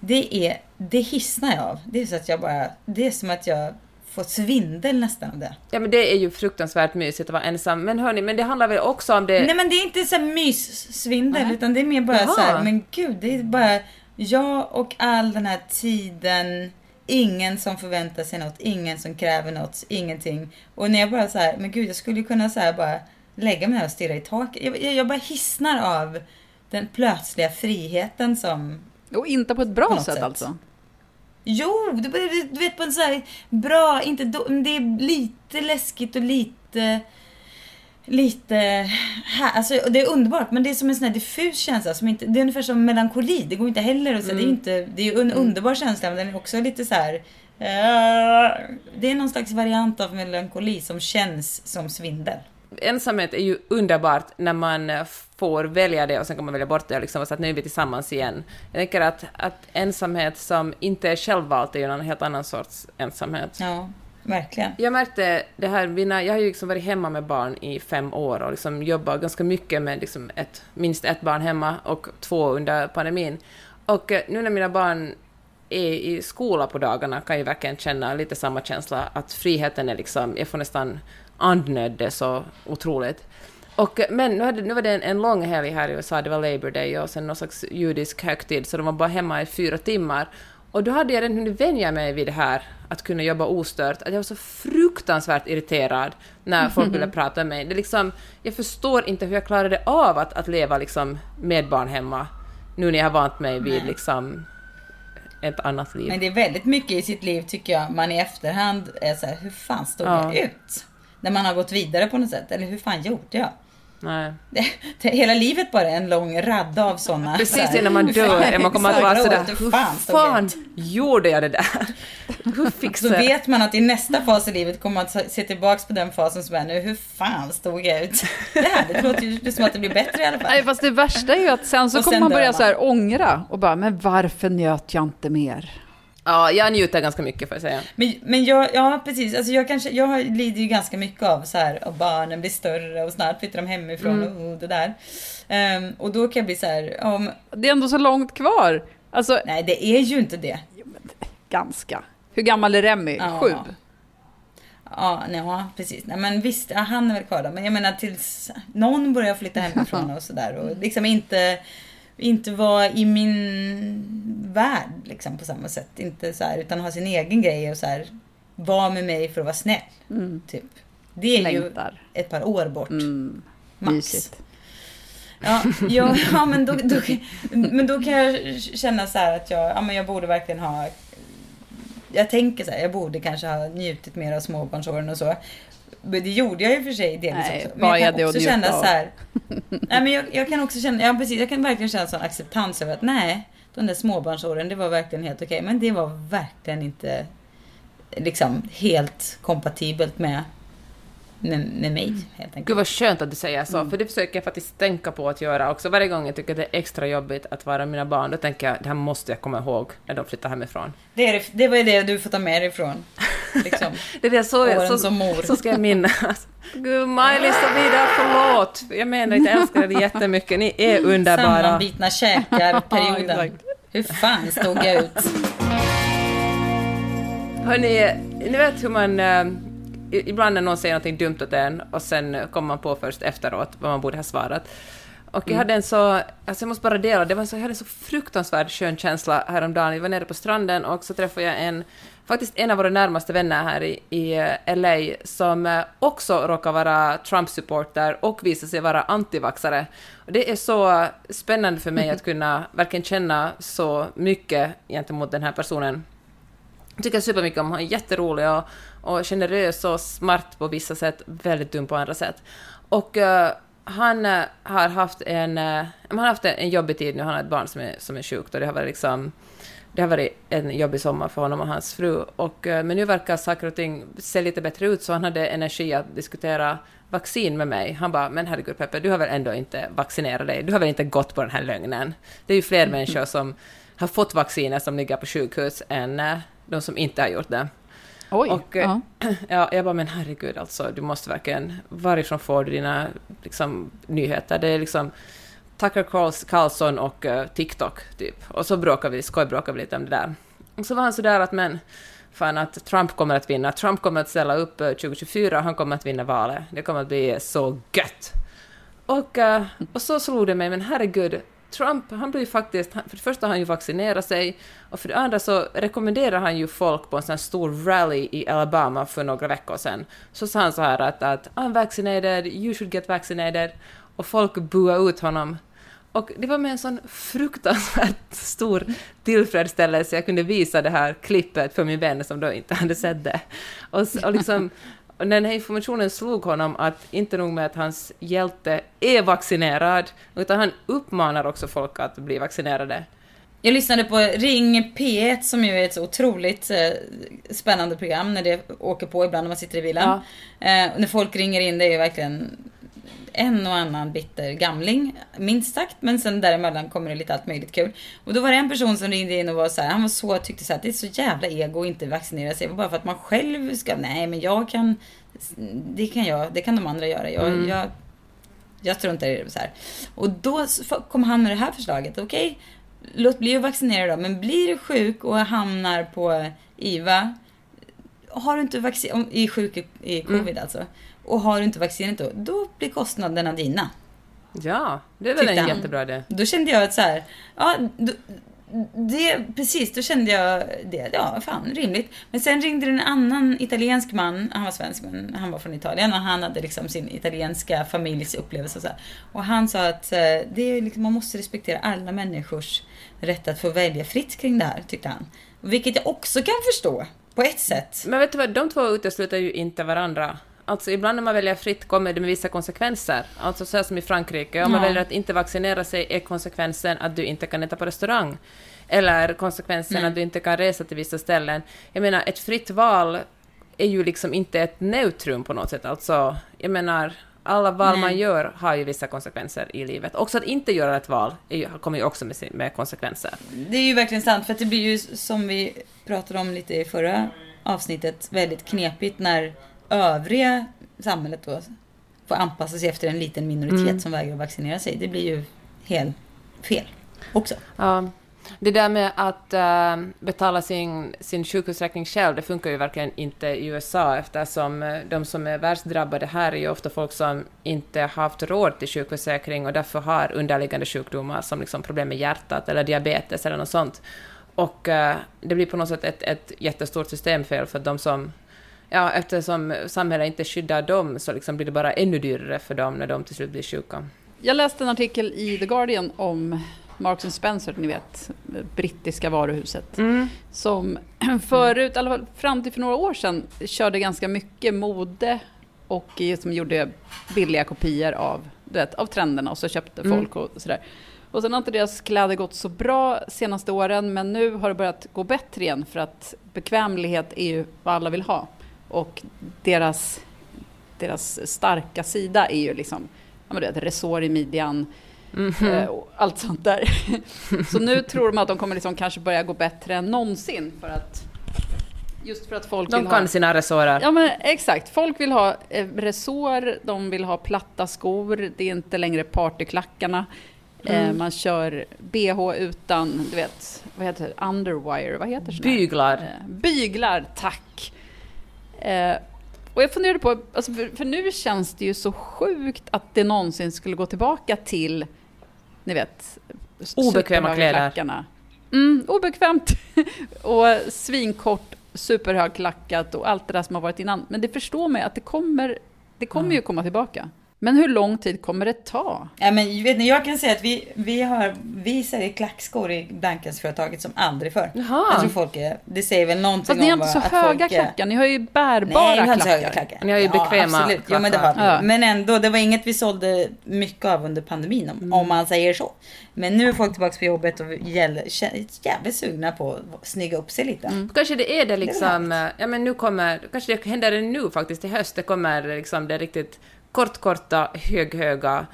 Det är, det hissnar jag av. Det är så att jag bara, det är som att jag får svindel nästan av det. Ja men det är ju fruktansvärt mysigt att vara ensam. Men hörni, men det handlar väl också om det... Nej men det är inte så myssvindel utan det är mer bara Jaha. så här, men gud det är bara jag och all den här tiden, ingen som förväntar sig något, ingen som kräver något, ingenting. Och när jag bara så här, men gud jag skulle ju kunna så här bara lägga mig här och stirra i taket. Jag, jag, jag bara hissnar av den plötsliga friheten som... Och inte på ett bra På sätt, sätt. alltså? Jo, du, du vet på en så här bra, inte då, men det är lite läskigt och lite lite här, alltså det är underbart men det är som en sån här diffus känsla som inte, det är ungefär som melankoli, det går inte heller att säga, det är ju inte, det är en underbar känsla men den är också lite så här. eh, det är någon slags variant av melankoli som känns som svindel. Ensamhet är ju underbart när man får välja det och sen kan man välja bort det liksom, och så att nu är vi tillsammans igen. Jag tänker att, att ensamhet som inte är självvalt är ju en helt annan sorts ensamhet. Ja, verkligen. Jag märkte det här, mina, jag har ju liksom varit hemma med barn i fem år och liksom jobbat ganska mycket med liksom ett, minst ett barn hemma och två under pandemin. Och eh, nu när mina barn är i skola på dagarna kan jag verkligen känna lite samma känsla att friheten är liksom, jag får nästan andnöd, det är så otroligt. Och, eh, men nu, hade, nu var det en, en lång helg här i USA, det var Labour Day och sen någon slags judisk högtid, så de var bara hemma i fyra timmar. Och då hade jag redan hunnit vänja mig vid det här, att kunna jobba ostört, att jag var så fruktansvärt irriterad när folk ville prata med mig. Det liksom, jag förstår inte hur jag klarade av att, att leva liksom med barn hemma, nu när jag har vant mig vid liksom ett annat liv. Men det är väldigt mycket i sitt liv tycker jag man i efterhand är så här, hur fan stod Ja. jag ut? När man har gått vidare på något sätt, eller hur fan gjorde jag? Nej. Det, det, hela livet bara är en lång radda av sådana. Precis innan man dör, man kommer att vara sådär, hur fan fan gjorde jag det där? Hur Så fixade jag vet man att i nästa fas i livet kommer man att se tillbaks på den fasen som är nu, hur fan stod jag ut? Det här, det låter ju som att det blir bättre i alla fall. Nej, fast det värsta är ju att sen så Och kommer sen man börja man. så här ångra och bara, men varför njöt jag inte mer? Ja, jag njuter ganska mycket får jag säga. Men, men jag, ja precis, alltså jag kanske, jag lider ju ganska mycket av så här, och barnen blir större och snart flyttar de hemifrån Mm. och, och det där. Ehm, och då kan jag bli så här, om... Det är ändå så långt kvar. Alltså, Nej, det är ju inte det. ganska. Hur gammal är Remy? Ja. Sju? Ja, nej, ja, precis. Nej, men visst, ja, han är väl kvar då. Men jag menar tills någon börjar flytta hemifrån och sådär. Och liksom inte, inte vara i min värld liksom på samma sätt. Inte så här, utan ha sin egen grej och så här, vara med mig för att vara snäll. Mm. Typ. Det är Längtar. ju ett par år bort. Mm. Max. Mysigt. Ja, ja, ja men, då, då, men då kan jag känna så här att jag, ja, men jag borde verkligen ha jag tänker så här, jag borde kanske ha njutit mer av småbarnsåren och så. Men det gjorde jag ju för sig delvis Nej, också. Men jag kan också känna så här. nej men jag, jag kan också känna, ja precis, jag kan verkligen känna sån acceptans över att nej, de där småbarnsåren, det var verkligen helt okej. Men det var verkligen inte liksom helt kompatibelt med, med, med mig helt enkelt. Gud vad skönt att du säger så, Mm. för det försöker jag faktiskt tänka på att göra också. Varje gång jag tycker det är extra jobbigt att vara med mina barn, då tänker jag det här måste jag komma ihåg när de flyttar hemifrån. Det, är, det- det var ju det du får ta med dig ifrån. Liksom. Det är det så, Åren så, som mor. så ska jag minnas. Gud, Maj-Lis och Vida, förlåt! Jag menar inte, jag älskar er jättemycket, ni är underbara. Sammanbitna käkar-perioden. Hur fan stod jag ut? Hörni, ni vet hur man... ibland när någon säger någonting dumt åt en och sen kommer man på först efteråt vad man borde ha svarat. Och jag Mm. hade en så... Alltså jag måste bara dela, det var så, jag hade en så fruktansvärt skön känsla häromdagen. Vi var nere på stranden och så träffade jag en, faktiskt en av våra närmaste vänner här i, i eh, LA som eh, också råkar vara Trump-supporter och visar sig vara antivaxare. Och det är så spännande för mig att kunna verkligen känna så mycket gentemot den här personen. Jag tycker supermycket om honom, han är jätterolig och, och generös och smart på vissa sätt, väldigt dum på andra sätt. Och eh, han eh, har haft en, uh, han har haft en, en jobbig tid nu, han har ett barn som är, som är sjukt och det har varit liksom det har varit en jobbig sommar för honom och hans fru. Och, men nu verkar saker och ting se lite bättre ut, så han hade energi att diskutera vaccin med mig. Han bara, men herregud Peppe, du har väl ändå inte vaccinerat dig? Du har väl inte gått på den här lögnen? Det är ju fler människor som har fått vacciner som ligger på sjukhus än de som inte har gjort det. Oj, och, eh, ja. ja, jag bara, men herregud alltså, du måste verkligen, varifrån får du dina liksom, nyheter? Det är liksom Tucker Carls- Carlson och eh, TikTok, typ. Och så bråkar vi, skojbråkar vi lite om det där. Och så var han sådär att, men, fan att Trump kommer att vinna. Trump kommer att ställa upp eh, 2024, han kommer att vinna valet. Det kommer att bli så gött! Och, eh, och så slog det mig, men herregud, Trump, han blir ju faktiskt, för det första har han ju vaccinerat sig, och för det andra så rekommenderar han ju folk på en sån här stor rally i Alabama för några veckor sedan. Så sa han så här att, att I'm vaccinated, you should get vaccinated, och folk buade ut honom. Och det var med en sån fruktansvärt stor tillfredsställelse jag kunde visa det här klippet för min vän som då inte hade sett det. Och, och liksom, och den här informationen slog honom att inte nog med att hans hjälte är vaccinerad, utan han uppmanar också folk att bli vaccinerade. Jag lyssnade på Ring P1 som ju är ett så otroligt eh, spännande program när det åker på ibland när man sitter i bilen. Eh, och när folk ringer in, det är ju verkligen en och annan bitter gamling, minst sagt. Men sen däremellan kommer det lite allt möjligt kul. Och då var det en person som ringde in och var så här, han var så, tyckte så här, att det är så jävla ego att inte vaccinera sig. Bara för att man själv ska, nej men jag kan, det kan jag, det kan de andra göra. Jag, Mm. jag, jag struntar i det så här. Och då kom han med det här förslaget. Okej, låt bli att vaccinera då. Men blir du sjuk och hamnar på IVA. Har du inte vaccin, i sjuk i- i covid Mm. alltså. Och har du inte vaccinet då, då blir kostnaderna dina. Ja, det är väl Tyckte en jättebra idé. Då kände jag att så här, ja, då, det, precis, då kände jag det, ja fan rimligt. Men sen ringde det en annan italiensk man, han var svensk men han var från Italien och han hade liksom sin italienska familjs upplevelse och så här. Och han sa att eh, det är liksom, man måste respektera alla människors rätt att få välja fritt kring det här, tyckte han. Vilket jag också kan förstå, på ett sätt. Men vet du vad, de två utesluter ju inte varandra. Alltså ibland när man väljer fritt kommer det med vissa konsekvenser. Alltså så här som i Frankrike, om man Ja. väljer att inte vaccinera sig är konsekvensen att du inte kan äta på restaurang. Eller konsekvensen Nej. att du inte kan resa till vissa ställen. Jag menar, ett fritt val är ju liksom inte ett neutrum på något sätt. Alltså, jag menar, alla val Nej. man gör har ju vissa konsekvenser i livet. Också att inte göra ett val kommer ju också med, med konsekvenser. Det är ju verkligen sant, för det blir ju som vi pratade om lite i förra avsnittet, väldigt knepigt när övriga samhället då får anpassa sig efter en liten minoritet Mm. som vägrar vaccinera sig. Det blir ju helt fel också. Ja, det där med att eh, betala sin, sin sjukhusräkning själv, det funkar ju verkligen inte i USA eftersom eh, de som är värst drabbade här är ju ofta folk som inte haft råd till sjukförsäkring och därför har underliggande sjukdomar som liksom problem med hjärtat eller diabetes eller något sånt. Och eh, det blir på något sätt ett, ett jättestort systemfel för de som Ja, eftersom samhället inte skyddar dem så liksom blir det bara ännu dyrare för dem när de till slut blir sjuka. Jag läste en artikel i The Guardian om Marks and Spencer, ni vet, brittiska varuhuset. Mm. Som förut, i alla fall fram till för några år sedan, körde ganska mycket mode och som gjorde billiga kopior av, du vet, av trenderna och så köpte Mm. folk och sådär. Och sen har inte deras kläder gått så bra senaste åren, men nu har det börjat gå bättre igen för att bekvämlighet är ju vad alla vill ha. Och deras, deras starka sida är ju liksom, ja men du vet, resår i midjan, Mhm. eh, och allt sånt där. så nu tror de att de kommer liksom kanske börja gå bättre än någonsin för att Just för att folk De vill kan ha... sina resårer. Ja men exakt, folk vill ha eh, resår, de vill ha platta skor, det är inte längre partyklackarna. Eh, Mm. man kör bh utan, du vet, vad heter det, underwire, vad heter här? Byglar. Byglar, tack! Eh, och jag funderade på, alltså för, för nu känns det ju så sjukt att det någonsin skulle gå tillbaka till, ni vet, Obekväma kläder. Mm, obekvämt och svinkort, superhögklackat och allt det där som har varit innan. Men det förstår mig att det kommer, det kommer ju komma tillbaka. Men hur lång tid kommer det ta? Ja, men vet ni, jag kan säga att vi, vi, har, vi säljer klackskor i Blankensföretaget som aldrig förr. Jaha. Jag tror folk är, det säger väl någonting Fast ni har om inte så höga folk är- klackar, ni har ju bärbara Nej, vi har inte så höga klackar. klackar. Ni har ju bekväma absolut. Jo, men det har vi. klackar. Ja. Men ändå, det var inget vi sålde mycket av under pandemin, om, om man säger så. Men nu är folk tillbaka på jobbet och jävligt sugna på att snygga upp sig lite. Kanske det är det liksom, eh, ja men nu kommer, kanske det händer det nu faktiskt i höst, det kommer liksom det riktigt kortkorta, höghöga,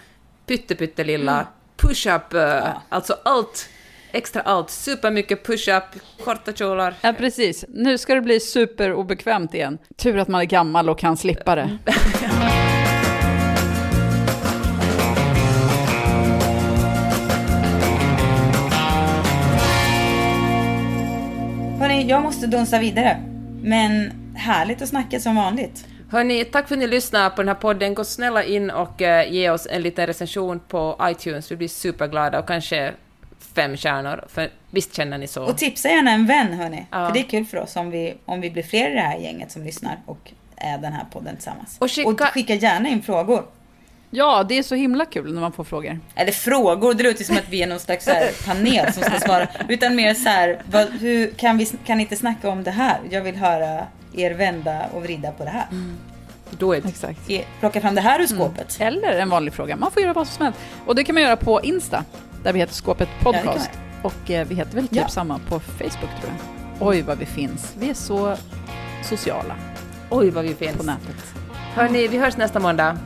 pyttepyttelilla Mm. push-up, eh, alltså allt, extra allt, supermycket push-up, korta kjolar. Ja, precis. Nu ska det bli superobekvämt igen. Tur att man är gammal och kan slippa det. Hörni, jag måste dunsa vidare. Men härligt att snacka som vanligt. Hörni, tack för att ni lyssnade på den här podden. Gå snälla in och eh, ge oss en liten recension på iTunes. Vi blir superglada och kanske fem stjärnor, för visst känner ni så? Och tipsa gärna en vän hörni. Ja. För det är kul för oss om vi, om vi blir fler i det här gänget som lyssnar och är den här podden tillsammans. Och skicka- skicka gärna in frågor. Ja, det är så himla kul när man får frågor. Eller frågor, det låter som att vi är någon slags panel som ska svara. Utan mer så här, vad, hur, kan vi kan ni inte snacka om det här? Jag vill höra er vända och vrida på det här. Do it. Exakt. Ge- Plocka fram det här ur skåpet. Eller en vanlig fråga. Man får göra vad som helst. Och det kan man göra på Insta, där vi heter Skåpet Ja, Podcast. kan och eh, vi heter väl typ Ja. samma på Facebook tror jag. Oj vad vi finns. Vi är så sociala Oj, vad vi finns. på nätet. Hörni, vi hörs nästa måndag.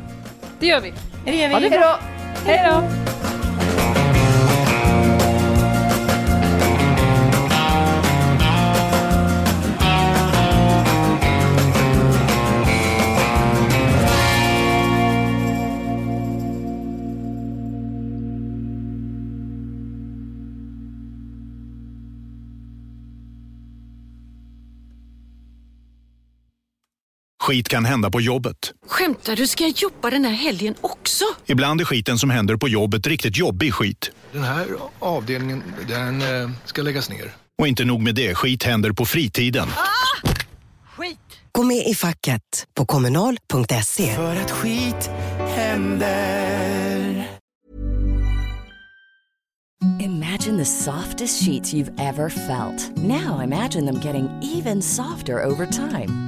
Det gör vi. Det gör vi. Ha det bra. Hej då! Skit kan hända på jobbet. Skämtar du? Ska jag jobba den här helgen också? Ibland är skiten som händer på jobbet riktigt jobbig skit. Den här avdelningen, den eh, ska läggas ner. Och inte nog med det, skit händer på fritiden. Skit! Gå med i facket på kommunal.se. För att skit händer. Imagine the softest sheets you've ever felt. Now imagine them getting even softer over time.